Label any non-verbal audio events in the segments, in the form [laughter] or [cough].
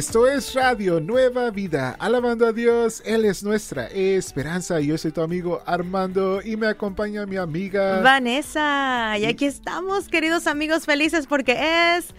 Esto es Radio Nueva Vida, alabando a Dios, Él es nuestra esperanza. Yo soy tu amigo Armando y me acompaña mi amiga Vanessa. Y aquí estamos, queridos amigos, felices porque es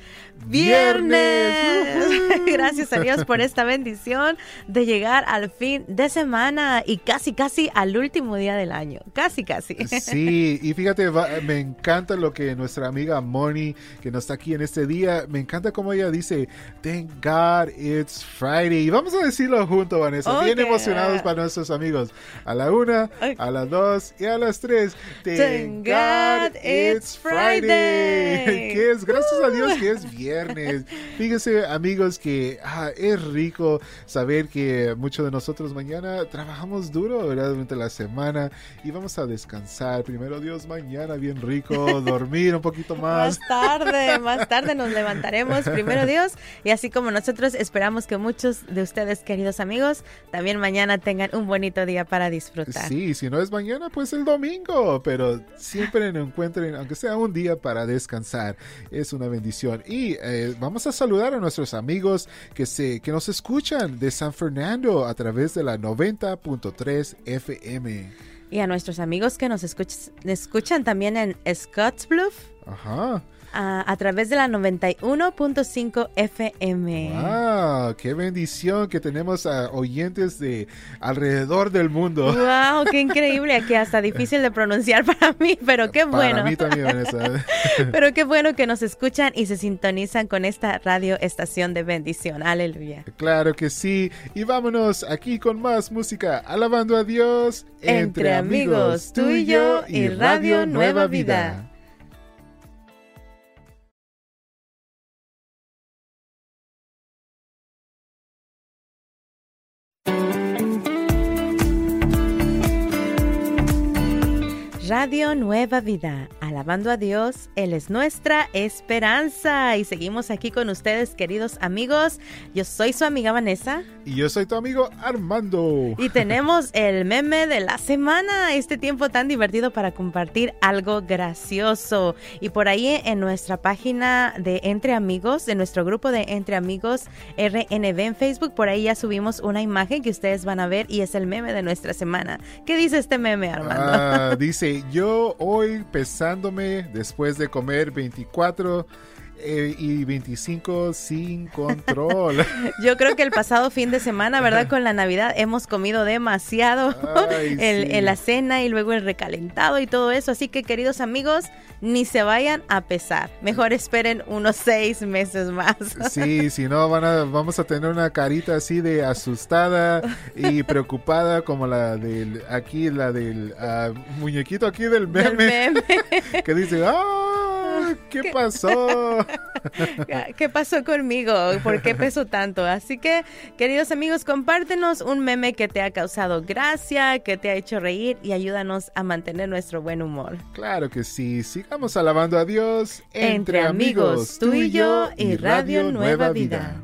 viernes. Gracias a Dios por esta bendición de llegar al fin de semana y casi, casi al último día del año. Casi, casi. Sí, y fíjate, me encanta lo que nuestra amiga Moni, que nos está aquí en este día, me encanta como ella dice, thank God it's Friday. Y vamos a decirlo juntos, Vanessa, bien emocionados para nuestros amigos. A la una, a las dos y a las tres. Thank, God, it's Friday. que es, gracias a Dios que es viernes viernes. Fíjense, amigos, que ah, es rico saber que muchos de nosotros mañana trabajamos duro, ¿verdad? Durante la semana y vamos a descansar. Primero Dios, mañana bien rico, dormir un poquito [laughs] más. Más tarde, más tarde nos levantaremos, primero Dios. Y así como nosotros esperamos que muchos de ustedes, queridos amigos, también mañana tengan un bonito día para disfrutar. Sí, si no es mañana, pues el domingo, pero siempre encuentren, aunque sea un día para descansar, es una bendición. Y eh, vamos a saludar a nuestros amigos que, se, que nos escuchan de San Fernando a través de la 90.3 FM. Y a nuestros amigos que nos escuchan también en Scottsbluff. Ajá a, través de la 91.5 FM. ¡Wow! ¡Qué bendición que tenemos a oyentes de alrededor del mundo! ¡Wow! ¡Qué increíble! Que hasta difícil de pronunciar para mí, pero qué bueno. Para mí también, Vanessa. [laughs] pero qué bueno que nos escuchan y se sintonizan con esta radio estación de bendición. ¡Aleluya! Claro que sí. Y vámonos aquí con más música, alabando a Dios entre, amigos, tú y yo y Radio Nueva Vida. Radio Nueva Vida, alabando a Dios, Él es nuestra esperanza. Y seguimos aquí con ustedes, queridos amigos. Yo soy su amiga Vanessa. Y yo soy tu amigo Armando. Y tenemos [laughs] el meme de la semana, este tiempo tan divertido para compartir algo gracioso. Y por ahí en nuestra página de Entre Amigos, de nuestro grupo de Entre Amigos RNB en Facebook, por ahí ya subimos una imagen que ustedes van a ver y es el meme de nuestra semana. ¿Qué dice este meme, Armando? Ah, dice yo hoy pesándome después de comer 24 eh, y 25 sin control. [laughs] Yo creo que el pasado fin de semana, ¿verdad? Con la Navidad hemos comido demasiado [laughs] en la cena y luego el recalentado y todo eso. Así que queridos amigos, ni se vayan a pesar. Mejor esperen unos seis meses más. Sí, [laughs] si no van a, vamos a tener una carita así de asustada y preocupada como la del aquí, la del ah, muñequito aquí del meme, que dice, ¡ah! ¿Qué pasó? [laughs] ¿Qué pasó conmigo? ¿Por qué peso tanto? Así que, queridos amigos, compártenos un meme que te ha causado gracia, que te ha hecho reír y ayúdanos a mantener nuestro buen humor. Claro que sí. Sigamos alabando a Dios entre, amigos, tú y yo y Radio Nueva Vida.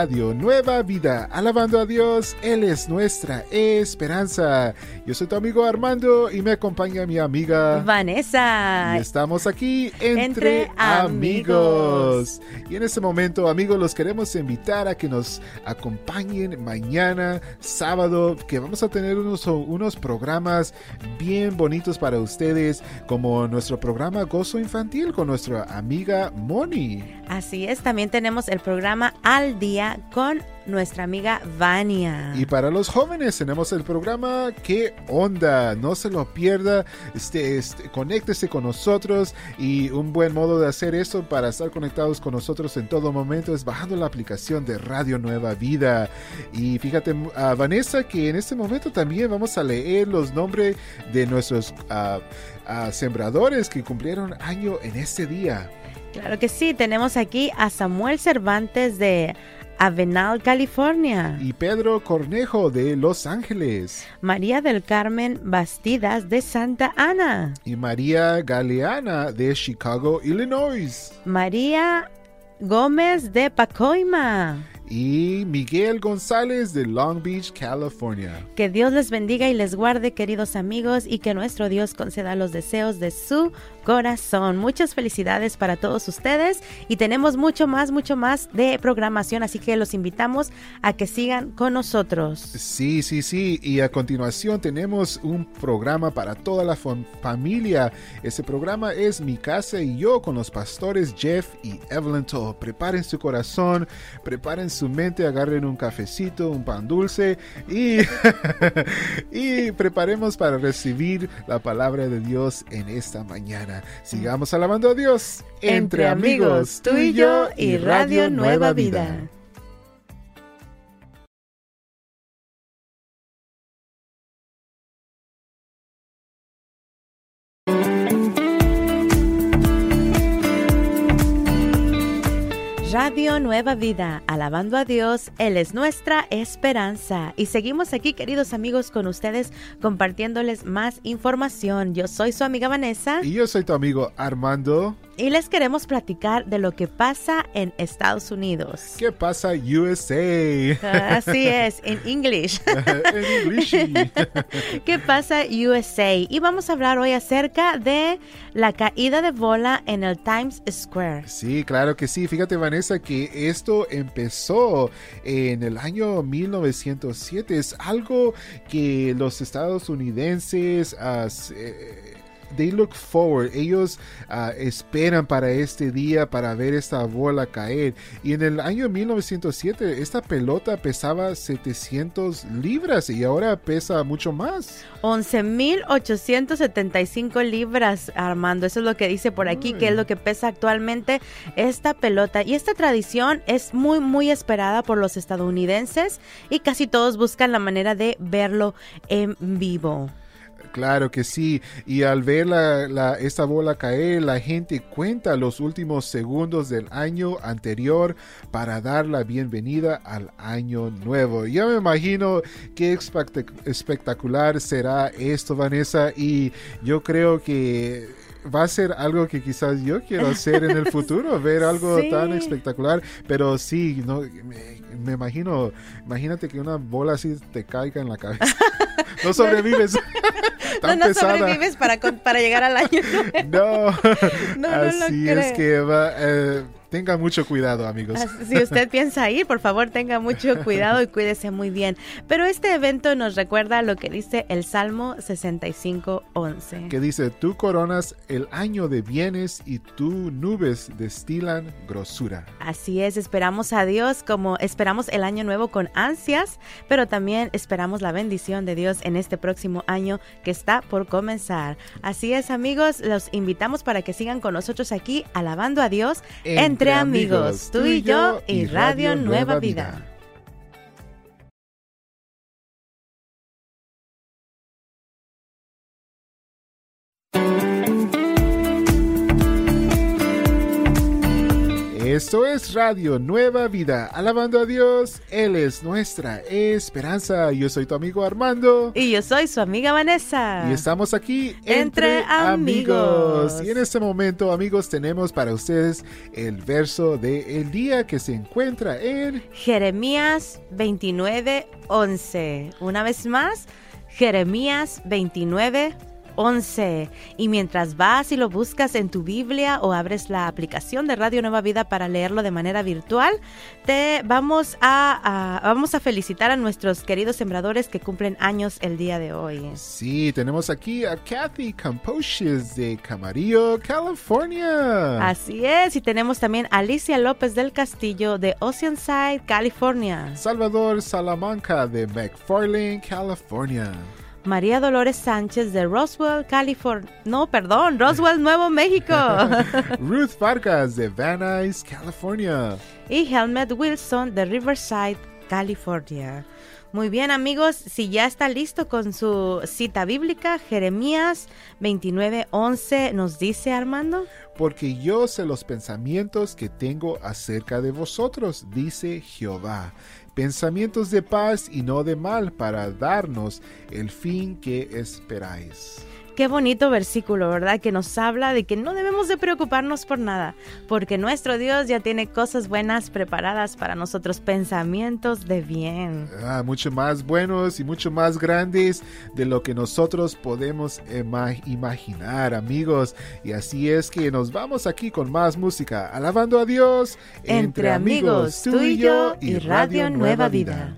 Radio Nueva Vida, alabando a Dios, Él es nuestra esperanza. Yo soy tu amigo Armando y me acompaña mi amiga Vanessa. Y estamos aquí entre, amigos. Y en este momento, amigos, los queremos invitar a que nos acompañen mañana, sábado, que vamos a tener unos, unos programas bien bonitos para ustedes, como nuestro programa Gozo Infantil con nuestra amiga Moni. Así es, también tenemos el programa Al Día con nuestra amiga Vania. Y para los jóvenes tenemos el programa ¿Qué onda? No se lo pierda, este, este, conéctese con nosotros y un buen modo de hacer eso para estar conectados con nosotros en todo momento es bajando la aplicación de Radio Nueva Vida. Y fíjate, a Vanessa, que en este momento también vamos a leer los nombres de nuestros sembradores que cumplieron año en este día. Claro que sí, tenemos aquí a Samuel Cervantes de Avenal, California. Y Pedro Cornejo de Los Ángeles. María del Carmen Bastidas de Santa Ana. Y María Galeana de Chicago, Illinois. María Gómez de Pacoima y Miguel González de Long Beach, California. Que Dios les bendiga y les guarde, queridos amigos, y que nuestro Dios conceda los deseos de su corazón. Muchas felicidades para todos ustedes y tenemos mucho más, mucho más de programación, así que los invitamos a que sigan con nosotros. Sí, sí, sí, y a continuación tenemos un programa para toda la familia. Ese programa es Mi casa y yo con los pastores Jeff y Evelyn Toll. Preparen su corazón, preparen su mente, agarren un cafecito, un pan dulce y, [laughs] y preparemos para recibir la palabra de Dios en esta mañana. Sigamos alabando a Dios entre, amigos, tú y yo y Radio Nueva Vida. Radio Nueva Vida, alabando a Dios, Él es nuestra esperanza. Y seguimos aquí, queridos amigos, con ustedes compartiéndoles más información. Yo soy su amiga Vanessa. Y yo soy tu amigo Armando y les queremos platicar de lo que pasa en Estados Unidos. ¿Qué pasa USA? Así es, en English. [laughs] en English. [laughs] ¿Qué pasa USA? Y vamos a hablar hoy acerca de la caída de bola en el Times Square. Sí, claro que sí. Fíjate, Vanessa, que esto empezó en el año 1907. Es algo que los estadounidenses... Uh, they look forward, ellos uh, esperan para este día, para ver esta bola caer. Y en el año 1907 esta pelota pesaba 700 libras y ahora pesa mucho más. 11.875 libras, Armando. Eso es lo que dice por aquí, que es lo que pesa actualmente esta pelota. Y esta tradición es muy, muy esperada por los estadounidenses y casi todos buscan la manera de verlo en vivo. Claro que sí. Y al ver la, esta bola caer, la gente cuenta los últimos segundos del año anterior para dar la bienvenida al año nuevo. Yo me imagino qué espectacular será esto, Vanessa. Y yo creo que va a ser algo que quizás yo quiero hacer en el [laughs] futuro, ver algo tan espectacular, pero sí, no, me, imagino, imagínate que una bola así te caiga en la cabeza. [laughs] No sobrevives. no, no sobrevives [laughs] para, para llegar al año. [laughs] [laughs] no, no, así es que va... Eh, Tenga mucho cuidado, amigos. Si usted [laughs] piensa ir, por favor, tenga mucho cuidado y cuídese muy bien. Pero este evento nos recuerda lo que dice el Salmo 65:11. Que dice, tú coronas el año de bienes y tú nubes destilan grosura. Así es, esperamos a Dios como esperamos el año nuevo con ansias, pero también esperamos la bendición de Dios en este próximo año que está por comenzar. Así es, amigos, los invitamos para que sigan con nosotros aquí alabando a Dios en entre amigos, tú y yo y Radio Nueva Vida. Esto es Radio Nueva Vida, alabando a Dios, Él es nuestra esperanza. Yo soy tu amigo Armando. Y yo soy su amiga Vanessa. Y estamos aquí entre, amigos. Y en este momento, amigos, tenemos para ustedes el verso del día que se encuentra en Jeremías 29, 11. Una vez más, Jeremías 29, 11. Y mientras vas y lo buscas en tu Biblia o abres la aplicación de Radio Nueva Vida para leerlo de manera virtual, te vamos a, vamos a felicitar a nuestros queridos sembradores que cumplen años el día de hoy. Sí, tenemos aquí a Kathy Campoches de Camarillo, California. Así es, y tenemos también a Alicia López del Castillo de Oceanside, California. Salvador Salamanca de McFarlane, California. María Dolores Sánchez de Roswell, California. No, perdón, Roswell, Nuevo México. [laughs] Ruth Vargas de Van Nuys, California. Y Helmet Wilson de Riverside, California. Muy bien amigos, si ya está listo con su cita bíblica, Jeremías 29:11 nos dice Armando. Porque yo sé los pensamientos que tengo acerca de vosotros, dice Jehová pensamientos de paz y no de mal para darnos el fin que esperáis. Qué bonito versículo, ¿verdad? Que nos habla de que no debemos de preocuparnos por nada, porque nuestro Dios ya tiene cosas buenas preparadas para nosotros, pensamientos de bien. Ah, mucho más buenos y mucho más grandes de lo que nosotros podemos imaginar, amigos. Y así es que nos vamos aquí con más música, alabando a Dios entre, amigos, tú y yo y Radio Nueva Vida.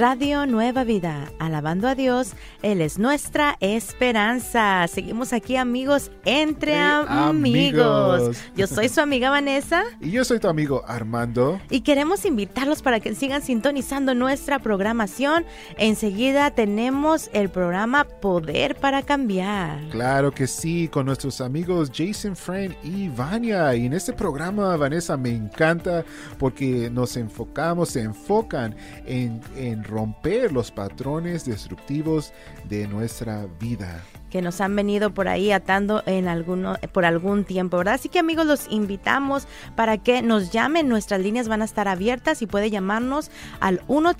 Radio Nueva Vida, alabando a Dios, Él es nuestra esperanza. Seguimos aquí amigos entre amigos. Yo soy su amiga Vanessa. [laughs] Y yo soy tu amigo Armando. Y queremos invitarlos para que sigan sintonizando nuestra programación. Enseguida tenemos el programa Poder para Cambiar. Claro que sí, con nuestros amigos Jason, Friend y Vania. Y en este programa, Vanessa, me encanta porque nos enfocamos, se enfocan en, en romper los patrones destructivos de nuestra vida que nos han venido por ahí atando en alguno, por algún tiempo, ¿verdad? Así que amigos, los invitamos para que nos llamen. Nuestras líneas van a estar abiertas y puede llamarnos al 1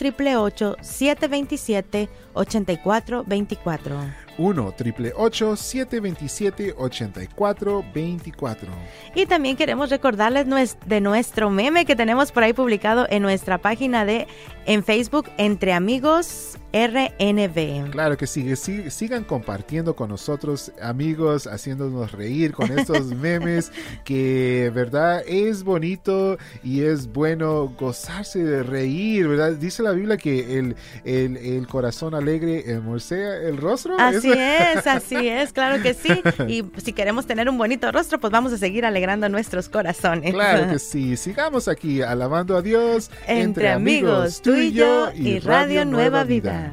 727 8424 1 727 8424 Y también queremos recordarles de nuestro meme que tenemos por ahí publicado en nuestra página de en Facebook Entre Amigos RNB. Claro que sí, sigan compartiendo con nosotros, amigos, haciéndonos reír con estos [laughs] memes que, verdad, es bonito y es bueno gozarse de reír, ¿verdad? Dice la Biblia que el, el, corazón alegre morcea el rostro. Así es, así [laughs] es, claro que sí. Y si queremos tener un bonito rostro, pues vamos a seguir alegrando nuestros corazones. Claro que sí, sigamos aquí alabando a Dios entre, amigos, tú y yo y Radio Nueva Vida.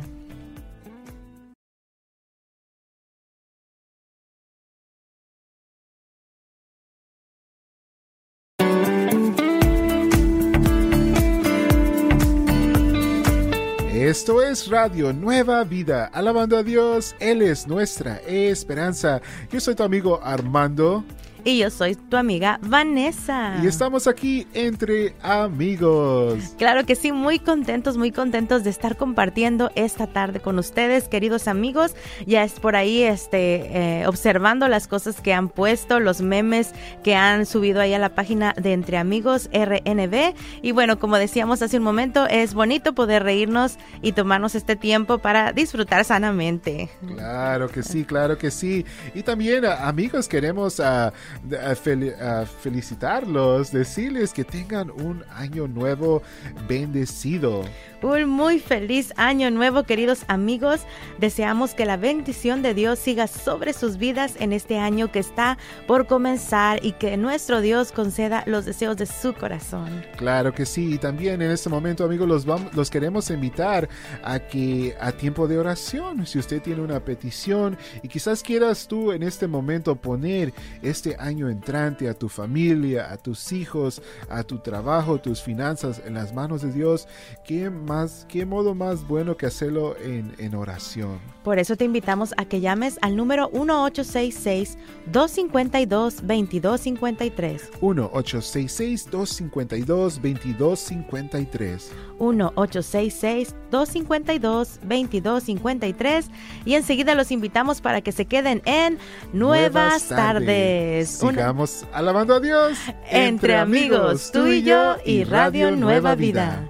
Esto es Radio Nueva Vida, alabando a Dios, Él es nuestra esperanza. Yo soy tu amigo Armando. Y yo soy tu amiga Vanessa. Y estamos aquí entre amigos. Claro que sí, muy contentos, muy contentos de estar compartiendo esta tarde con ustedes, queridos amigos. Ya es por ahí este, eh, observando las cosas que han puesto, los memes que han subido ahí a la página de Entre Amigos RNB. Y bueno, como decíamos hace un momento, es bonito poder reírnos y tomarnos este tiempo para disfrutar sanamente. Claro que sí, claro que sí. Y también, amigos, queremos... Uh, a, felicitarlos, decirles que tengan un año nuevo bendecido. Un muy feliz año nuevo, queridos amigos. Deseamos que la bendición de Dios siga sobre sus vidas en este año que está por comenzar y que nuestro Dios conceda los deseos de su corazón. Claro que sí. Y también en este momento, amigos, los, vamos, los queremos invitar a que a tiempo de oración, si usted tiene una petición y quizás quieras tú en este momento poner este año entrante a tu familia, a tus hijos, a tu trabajo, tus finanzas en las manos de Dios, que más, qué modo más bueno que hacerlo en, en oración. Por eso te invitamos a que llames al número 1866-252-2253. 1866-252-2253. 1866-252-2253. Y enseguida los invitamos para que se queden en Nuevas, tardes. Sigamos alabando a Dios. Entre, amigos, tú y yo y Radio Nueva, Vida.